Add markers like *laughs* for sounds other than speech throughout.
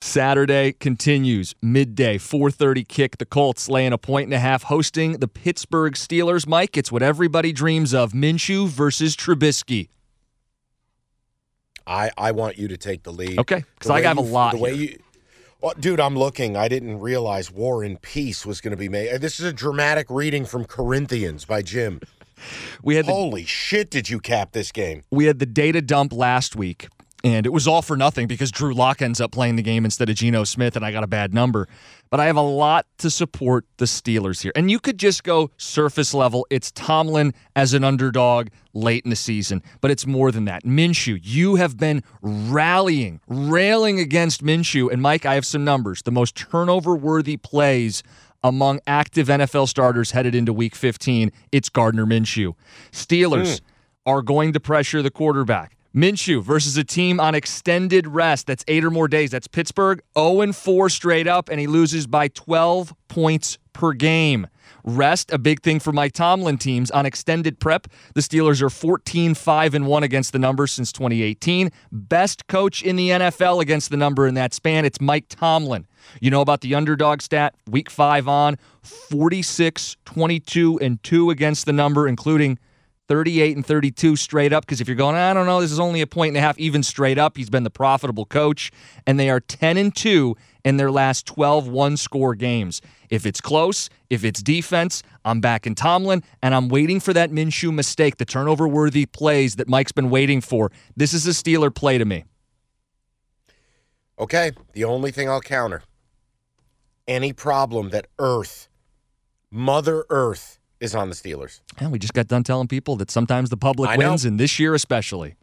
Saturday continues midday 4:30 kick the Colts laying a point and a half hosting the Pittsburgh Steelers Mike it's what everybody dreams of Minshew versus Trubisky I, I want you to take the lead. Okay, because I way have a lot The way here. you, well, dude, I'm looking. I didn't realize War and Peace was going to be made. Uh, this is a dramatic reading from Corinthians by Jim. *laughs* we had the Holy shit! Did you cap this game? we had the data dump last week, and it was all for nothing because Drew Lock ends up playing the game instead of Geno Smith, and I got a bad number. But I have a lot to support the Steelers here. And you could just go surface level. It's Tomlin as an underdog late in the season, but it's more than that. Minshew, you have been rallying, railing against Minshew. And Mike, I have some numbers. The most turnover worthy plays among active NFL starters headed into week 15, it's Gardner Minshew. Steelers hmm. are going to pressure the quarterback. Minshew versus a team on extended rest. That's eight or more days. That's Pittsburgh, 0 and 4 straight up, and he loses by 12 points per game. Rest, a big thing for Mike Tomlin teams. On extended prep, the Steelers are 14 5 and 1 against the number since 2018. Best coach in the NFL against the number in that span. It's Mike Tomlin. You know about the underdog stat, week five on, 46, 22, and 2 against the number, including 38 and 32 straight up. Because if you're going, I don't know, this is only a point and a half, even straight up, he's been the profitable coach. And they are 10 and 2 in their last 12 one score games. If it's close, if it's defense, I'm back in Tomlin, and I'm waiting for that Minshew mistake, the turnover worthy plays that Mike's been waiting for. This is a Steeler play to me. Okay, the only thing I'll counter any problem that Earth, Mother Earth, is on the Steelers. And we just got done telling people that sometimes the public I know. wins, and this year especially.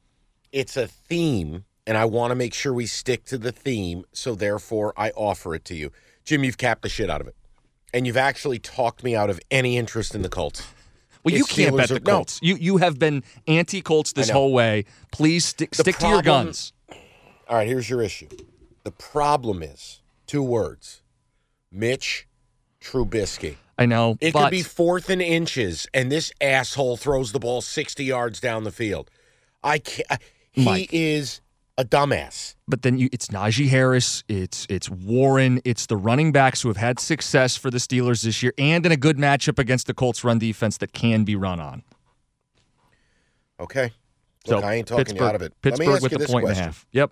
It's a theme, and I want to make sure we stick to the theme, so therefore I offer it to you. Jim, you've capped the shit out of it. And you've actually talked me out of any interest in the Colts. Well, you can't Steelers bet the or- no. Colts. You you have been anti Colts this whole way. Please stick The stick to your guns. All right, here's your issue. The problem is two words Mitch Trubisky. I know, It but could be fourth and inches, and this asshole throws the ball 60 yards down the field. I can't. Uh, he Mike. is a dumbass. but then you, it's Najee Harris, it's it's Warren, it's the running backs who have had success for the Steelers this year, and in a good matchup against the Colts run defense that can be run on. Okay. So Look, I ain't talking Pittsburgh, out of it. Let me Pittsburgh ask with you the this point and a half. Yep.